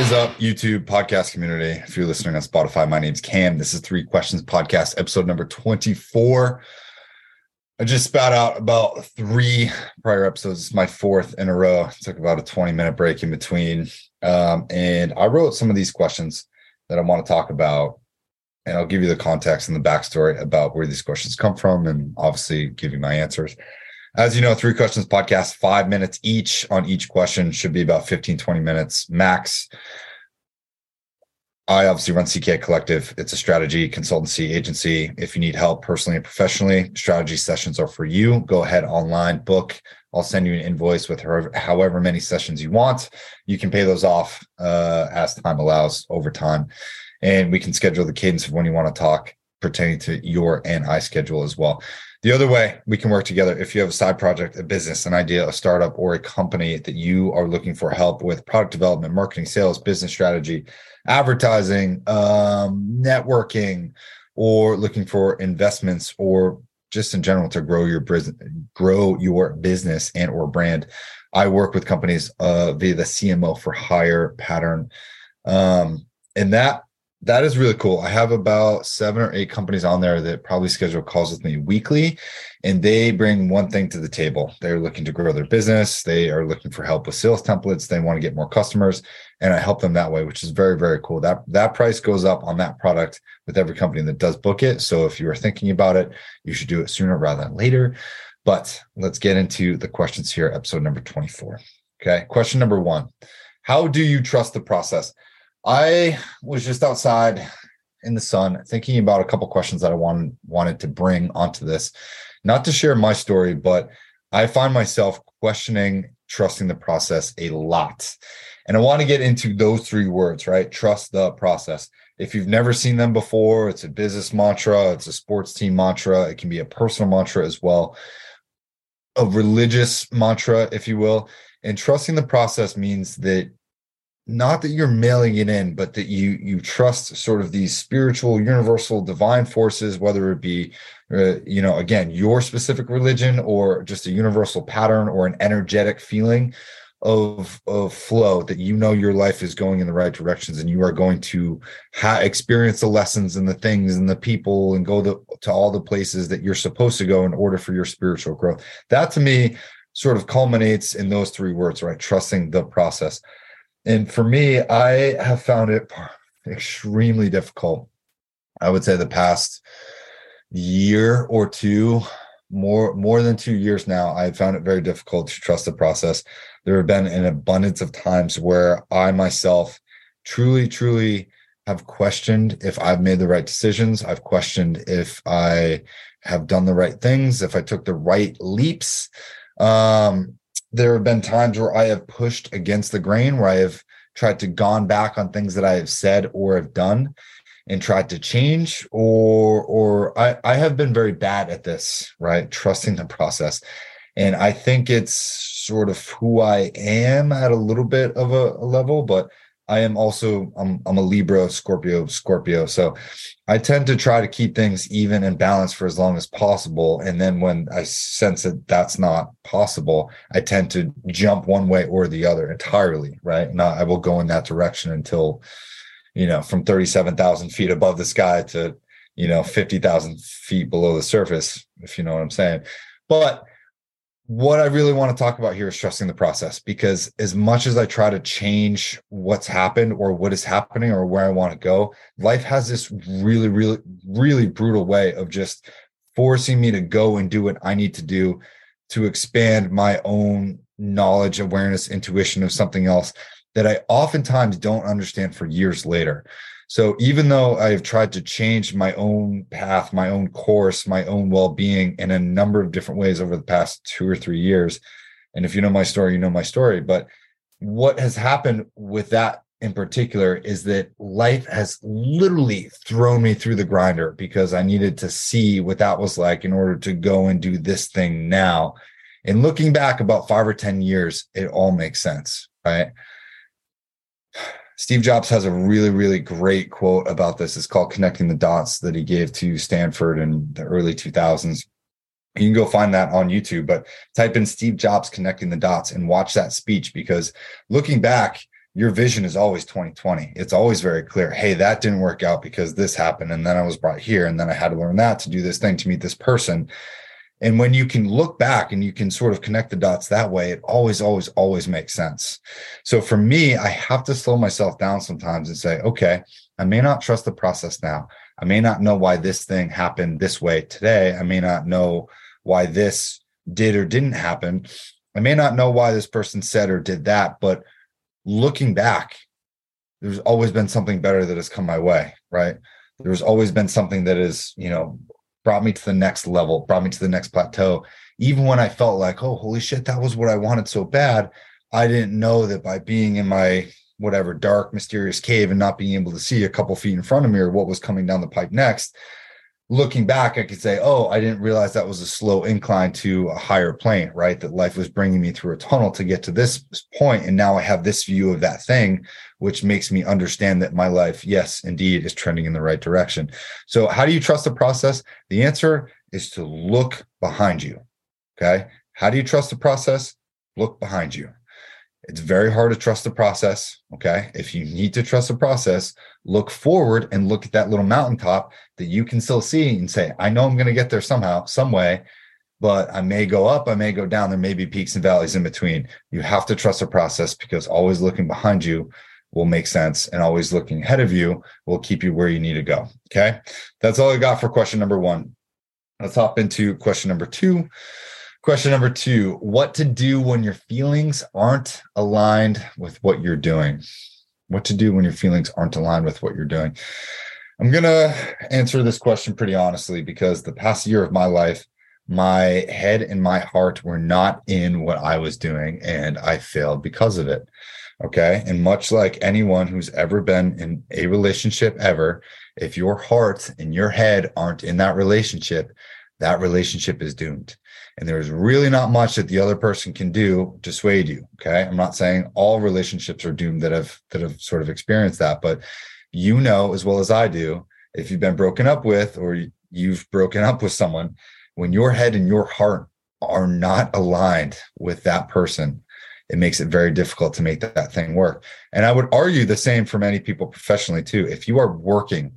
is up, YouTube podcast community? If you're listening on Spotify, my name's Cam. This is Three Questions Podcast, episode number 24. I just spat out about three prior episodes. It's my fourth in a row. Took about a 20 minute break in between. Um, and I wrote some of these questions that I want to talk about. And I'll give you the context and the backstory about where these questions come from and obviously give you my answers. As you know, three questions podcast, five minutes each on each question should be about 15, 20 minutes max. I obviously run CK Collective. It's a strategy consultancy agency. If you need help personally and professionally, strategy sessions are for you. Go ahead online, book. I'll send you an invoice with however, many sessions you want. You can pay those off uh, as time allows over time. And we can schedule the cadence of when you want to talk pertaining to your and I schedule as well. The other way we can work together if you have a side project, a business, an idea, a startup, or a company that you are looking for help with product development, marketing, sales, business strategy, advertising, um, networking, or looking for investments or just in general to grow your business, grow your business and or brand. I work with companies uh, via the CMO for hire pattern. Um, and that that is really cool. I have about seven or eight companies on there that probably schedule calls with me weekly, and they bring one thing to the table. They're looking to grow their business. They are looking for help with sales templates. They want to get more customers, and I help them that way, which is very very cool. That that price goes up on that product with every company that does book it. So if you are thinking about it, you should do it sooner rather than later. But let's get into the questions here, episode number 24. Okay. Question number one How do you trust the process? I was just outside in the sun thinking about a couple questions that I wanted wanted to bring onto this. Not to share my story, but I find myself questioning trusting the process a lot. And I want to get into those three words, right? Trust the process. If you've never seen them before, it's a business mantra, it's a sports team mantra, it can be a personal mantra as well, a religious mantra, if you will. And trusting the process means that not that you're mailing it in but that you you trust sort of these spiritual universal divine forces whether it be uh, you know again your specific religion or just a universal pattern or an energetic feeling of of flow that you know your life is going in the right directions and you are going to ha- experience the lessons and the things and the people and go to, to all the places that you're supposed to go in order for your spiritual growth. That to me sort of culminates in those three words right? Trusting the process and for me, I have found it extremely difficult. I would say the past year or two, more more than two years now, I found it very difficult to trust the process. There have been an abundance of times where I myself truly, truly have questioned if I've made the right decisions. I've questioned if I have done the right things, if I took the right leaps. Um, there have been times where I have pushed against the grain, where I have tried to gone back on things that I have said or have done and tried to change or or I, I have been very bad at this, right? Trusting the process. And I think it's sort of who I am at a little bit of a, a level, but I am also I'm I'm a Libra, Scorpio, Scorpio. So I tend to try to keep things even and balanced for as long as possible. And then when I sense that that's not possible, I tend to jump one way or the other entirely. Right? Not I will go in that direction until you know from thirty seven thousand feet above the sky to you know fifty thousand feet below the surface. If you know what I'm saying. But what I really want to talk about here is trusting the process because as much as I try to change what's happened or what is happening or where I want to go, life has this really, really, really brutal way of just forcing me to go and do what I need to do to expand my own knowledge, awareness, intuition of something else that I oftentimes don't understand for years later. So even though I've tried to change my own path, my own course, my own well-being in a number of different ways over the past two or three years, and if you know my story, you know my story. But what has happened with that in particular is that life has literally thrown me through the grinder because I needed to see what that was like in order to go and do this thing now. And looking back about five or 10 years, it all makes sense, right? Steve Jobs has a really, really great quote about this. It's called Connecting the Dots that he gave to Stanford in the early 2000s. You can go find that on YouTube, but type in Steve Jobs connecting the dots and watch that speech because looking back, your vision is always 2020. It's always very clear. Hey, that didn't work out because this happened. And then I was brought here. And then I had to learn that to do this thing to meet this person. And when you can look back and you can sort of connect the dots that way, it always, always, always makes sense. So for me, I have to slow myself down sometimes and say, okay, I may not trust the process now. I may not know why this thing happened this way today. I may not know why this did or didn't happen. I may not know why this person said or did that, but looking back, there's always been something better that has come my way, right? There's always been something that is, you know, brought me to the next level, brought me to the next plateau. Even when I felt like, oh, holy shit, that was what I wanted so bad. I didn't know that by being in my whatever dark, mysterious cave and not being able to see a couple feet in front of me or what was coming down the pipe next, looking back, I could say, oh, I didn't realize that was a slow incline to a higher plane, right? That life was bringing me through a tunnel to get to this point, And now I have this view of that thing, which makes me understand that my life, yes, indeed, is trending in the right direction. So, how do you trust the process? The answer is to look behind you. Okay. How do you trust the process? Look behind you. It's very hard to trust the process. Okay. If you need to trust the process, look forward and look at that little mountaintop that you can still see and say, I know I'm going to get there somehow, some way, but I may go up, I may go down. There may be peaks and valleys in between. You have to trust the process because always looking behind you will make sense and always looking ahead of you will keep you where you need to go. Okay. That's all I got for question number one. Let's hop into question number two. Question number two What to do when your feelings aren't aligned with what you're doing? What to do when your feelings aren't aligned with what you're doing? I'm going to answer this question pretty honestly because the past year of my life, my head and my heart were not in what I was doing, and I failed because of it. Okay. And much like anyone who's ever been in a relationship ever, if your heart and your head aren't in that relationship, that relationship is doomed. And there's really not much that the other person can do to sway you. Okay. I'm not saying all relationships are doomed that have that have sort of experienced that, but you know as well as I do, if you've been broken up with or you've broken up with someone, when your head and your heart are not aligned with that person, it makes it very difficult to make that, that thing work. And I would argue the same for many people professionally too. If you are working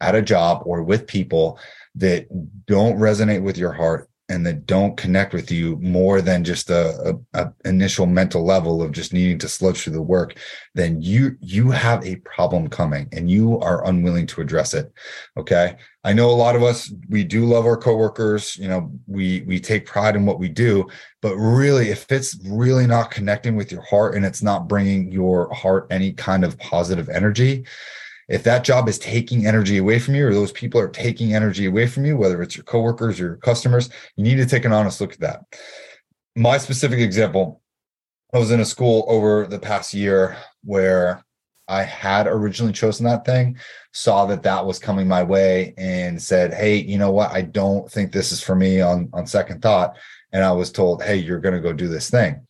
at a job or with people that don't resonate with your heart and that don't connect with you more than just a, a, a, initial mental level of just needing to sludge through the work then you you have a problem coming and you are unwilling to address it okay? I know a lot of us we do love our coworkers you know we we take pride in what we do but really if it's really not connecting with your heart and it's not bringing your heart any kind of positive energy if that job is taking energy away from you or those people are taking energy away from you whether it's your coworkers or your customers you need to take an honest look at that. My specific example i was in a school over the past year where i had originally chosen that thing saw that that was coming my way and said hey you know what? I don't think this is for me on on second thought. And i was told hey you're going to go do this thing.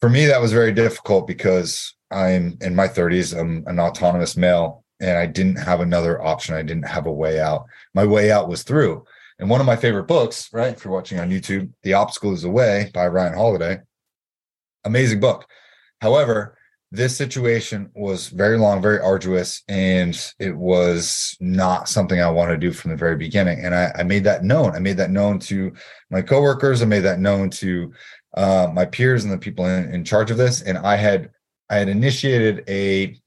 For me that was very difficult because i'm in my 30s i'm an autonomous male and I didn't have another option. I didn't have a way out. My way out was through. And one of my favorite books, right? If you're watching on YouTube, The Obstacle is the Way by Ryan Holiday. Amazing book. However, this situation was very long, very arduous, and it was not something I wanted to do from the very beginning. And I, I made that known. I made that known to my coworkers. I made that known to uh, my peers and the people in, in charge of this. And I had I had initiated a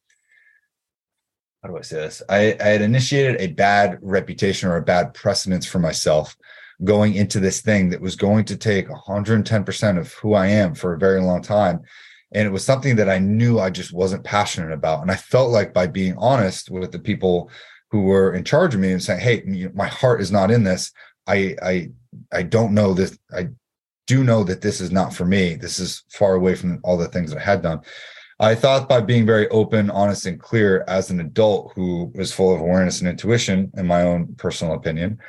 how do I say this? I, I had initiated a bad reputation or a bad precedence for myself going into this thing that was going to take 110% of who I am for a very long time. And it was something that I knew I just wasn't passionate about. And I felt like by being honest with the people who were in charge of me and saying, Hey, my heart is not in this. I, I, I don't know this. I do know that this is not for me. This is far away from all the things that I had done. I thought by being very open, honest, and clear as an adult who is full of awareness and intuition, in my own personal opinion,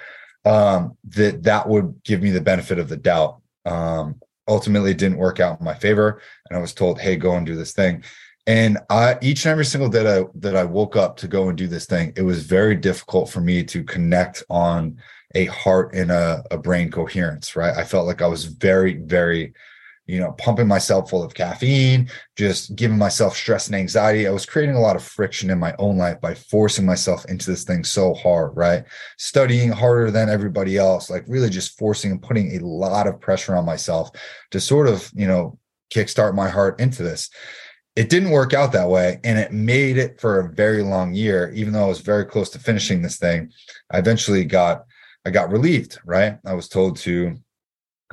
um, that that would give me the benefit of the doubt. Um, ultimately, didn't work out in my favor, and I was told, "Hey, go and do this thing." And I, each and every single day that I, that I woke up to go and do this thing, it was very difficult for me to connect on a heart and a, a brain coherence. Right, I felt like I was very, very you know, pumping myself full of caffeine, just giving myself stress and anxiety. I was creating a lot of friction in my own life by forcing myself into this thing so hard, right? Studying harder than everybody else, like really just forcing and putting a lot of pressure on myself to sort of, you know, kickstart my heart into this. It didn't work out that way. And it made it for a very long year, even though I was very close to finishing this thing. I eventually got, I got relieved, right? I was told to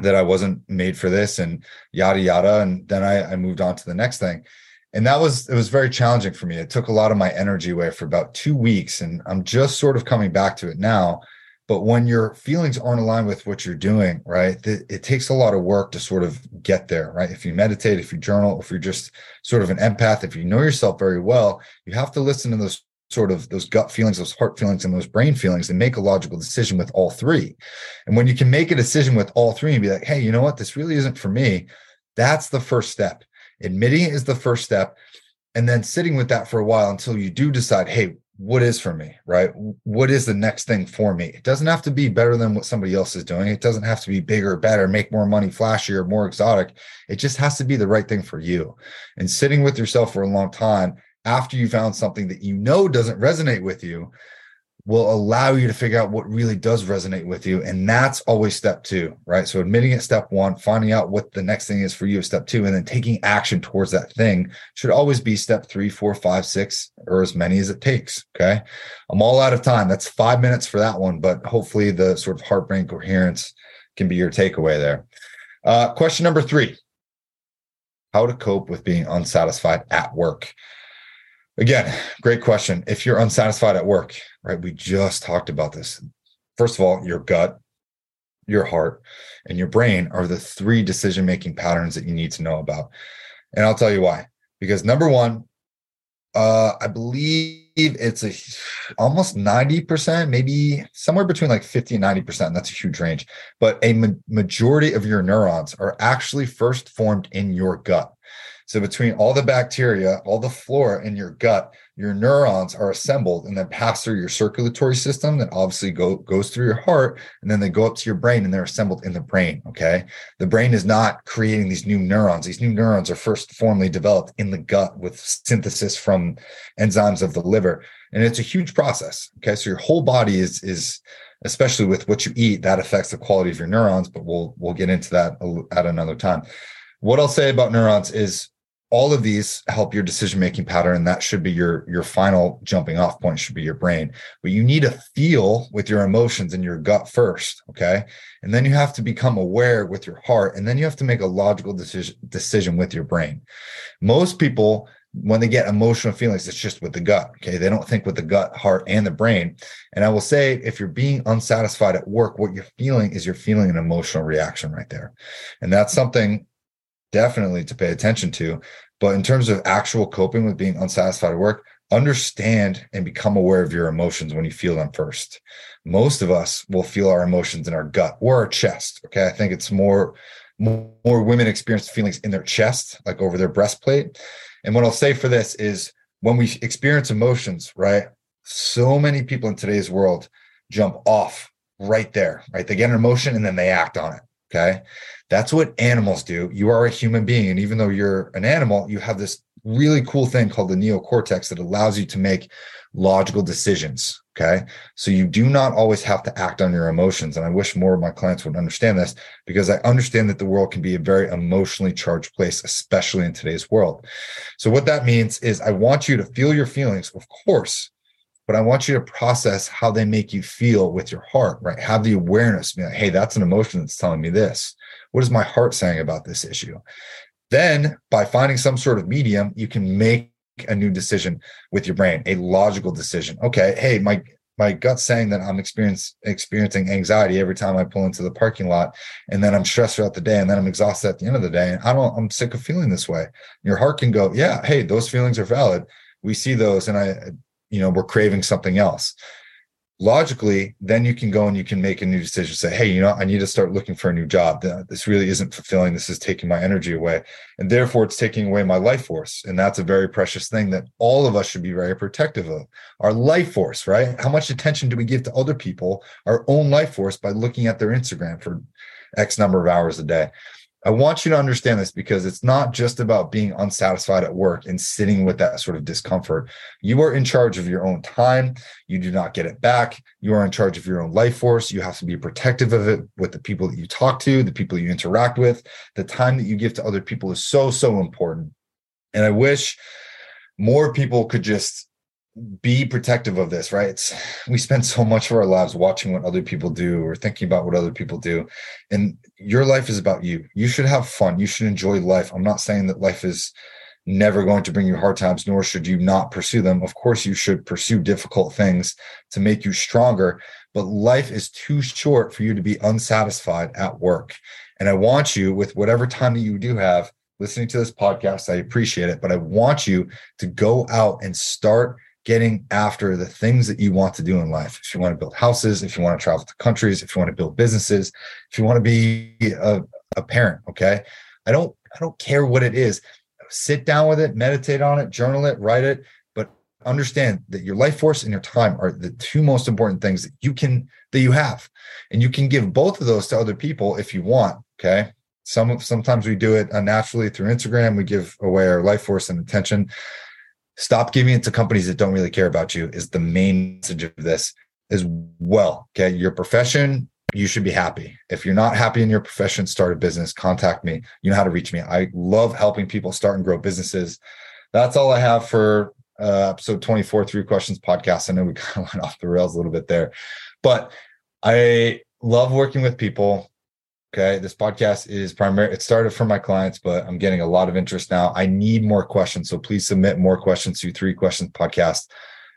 that I wasn't made for this and yada yada. And then I, I moved on to the next thing. And that was it was very challenging for me. It took a lot of my energy away for about two weeks. And I'm just sort of coming back to it now. But when your feelings aren't aligned with what you're doing, right, it, it takes a lot of work to sort of get there, right? If you meditate, if you journal, if you're just sort of an empath, if you know yourself very well, you have to listen to those sort of those gut feelings, those heart feelings, and those brain feelings and make a logical decision with all three. And when you can make a decision with all three and be like, hey, you know what, this really isn't for me, that's the first step. Admitting it is the first step. And then sitting with that for a while until you do decide, hey, what is for me, right? What is the next thing for me? It doesn't have to be better than what somebody else is doing. It doesn't have to be bigger, better, make more money, flashier, more exotic. It just has to be the right thing for you. And sitting with yourself for a long time after you found something that you know doesn't resonate with you will allow you to figure out what really does resonate with you. And that's always step two right? So admitting it step one finding out what the next thing is for you step two and then taking action towards that thing should always be step three four five six or as many as it takes okay? I'm all out of time. That's five minutes for that one but hopefully the sort of heart brain coherence can be your takeaway there. Uh, question number three. How to cope with being unsatisfied at work Again, great question. If you're unsatisfied at work, right? We just talked about this. First of all, your gut, your heart, and your brain are the three decision making patterns that you need to know about. And I'll tell you why. Because number one, uh, I believe it's a almost 90%, maybe somewhere between like 50 and 90%. That's a huge range. But a ma- majority of your neurons are actually first formed in your gut. So between all the bacteria, all the flora in your gut, your neurons are assembled and then pass through your circulatory system that obviously go, goes through your heart and then they go up to your brain and they're assembled in the brain. Okay. The brain is not creating these new neurons. These new neurons are first formally developed in the gut with synthesis from enzymes of the liver. And it's a huge process. Okay. So your whole body is, is, especially with what you eat, that affects the quality of your neurons, but we'll, we'll get into that at another time. What I'll say about neurons is all of these help your decision making pattern and that should be your your final jumping off point should be your brain. But you need to feel with your emotions and your gut first okay? And then you have to become aware with your heart and then you have to make a logical decision decision with your brain. Most people when they get emotional feelings it's just with the gut okay? They don't think with the gut heart and the brain. And i will say if you're being unsatisfied at work what you're feeling is you're feeling an emotional reaction right there. And that's something definitely to pay attention to. But in terms of actual coping with being unsatisfied at work, understand and become aware of your emotions when you feel them first. Most of us will feel our emotions in our gut or our chest. Okay. I think it's more, more, more women experience feelings in their chest, like over their breastplate. And what I'll say for this is when we experience emotions, right? So many people in today's world jump off right there, right? They get an emotion and then they act on it. Okay. That's what animals do. You are a human being. And even though you're an animal, you have this really cool thing called the neocortex that allows you to make logical decisions. Okay. So you do not always have to act on your emotions. And I wish more of my clients would understand this because I understand that the world can be a very emotionally charged place, especially in today's world. So what that means is I want you to feel your feelings, of course, but I want you to process how they make you feel with your heart, right? Have the awareness, be like, hey, that's an emotion that's telling me this. What is my heart saying about this issue? Then, by finding some sort of medium, you can make a new decision with your brain, a logical decision. Okay, hey, my my gut's saying that I'm experiencing anxiety every time I pull into the parking lot, and then I'm stressed throughout the day, and then I'm exhausted at the end of the day, and I don't. I'm sick of feeling this way. Your heart can go, yeah, hey, those feelings are valid. We see those, and I you know we're craving something else. Logically then you can go and you can make a new decision say hey you know i need to start looking for a new job. This really isn't fulfilling. This is taking my energy away and therefore it's taking away my life force. And that's a very precious thing that all of us should be very protective of. Our life force right? How much attention do we give to other people our own life force by looking at their instagram for x number of hours a day I want you to understand this because it's not just about being unsatisfied at work and sitting with that sort of discomfort. You are in charge of your own time. You do not get it back. You are in charge of your own life force. You have to be protective of it with the people that you talk to, the people you interact with. The time that you give to other people is so, so important. And I wish more people could just be protective of this, right? It's, we spend so much of our lives watching what other people do or thinking about what other people do. And your life is about you. You should have fun. You should enjoy life. I'm not saying that life is never going to bring you hard times, nor should you not pursue them. Of course, you should pursue difficult things to make you stronger, but life is too short for you to be unsatisfied at work. And I want you, with whatever time that you do have, listening to this podcast, I appreciate it, but I want you to go out and start getting after the things that you want to do in life. If you want to build houses, if you want to travel to countries, if you want to build businesses, if you want to be a, a parent, okay? I don't I don't care what it is. Sit down with it, meditate on it, journal it, write it, but understand that your life force and your time are the two most important things that you can that you have. And you can give both of those to other people if you want, okay? Some sometimes we do it naturally through Instagram. We give away our life force and attention stop giving it to companies that don't really care about you is the main message of this as well okay? Your profession you should be happy. If you're not happy in your profession start a business. Contact me. You know how to reach me. I love helping people start and grow businesses. That's all i have for uh, episode 24 three questions podcast. I know we kind of went off the rails a little bit there but i love working with people Okay. This podcast is primary. It started for my clients, but I'm getting a lot of interest now. I need more questions. So please submit more questions to three questions podcast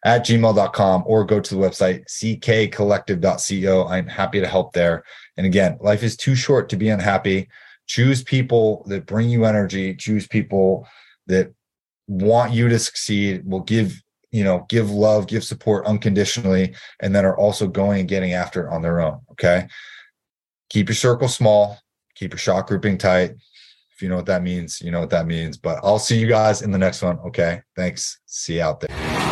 at gmail.com or go to the website ckcollective.co. I'm happy to help there. And again, life is too short to be unhappy. Choose people that bring you energy, choose people that want you to succeed, will give, you know, give love, give support unconditionally, and then are also going and getting after it on their own. Okay keep your circle small, keep your shot grouping tight. If you know what that means, you know what that means. But I'll see you guys in the next one. Okay. Thanks. See you out there.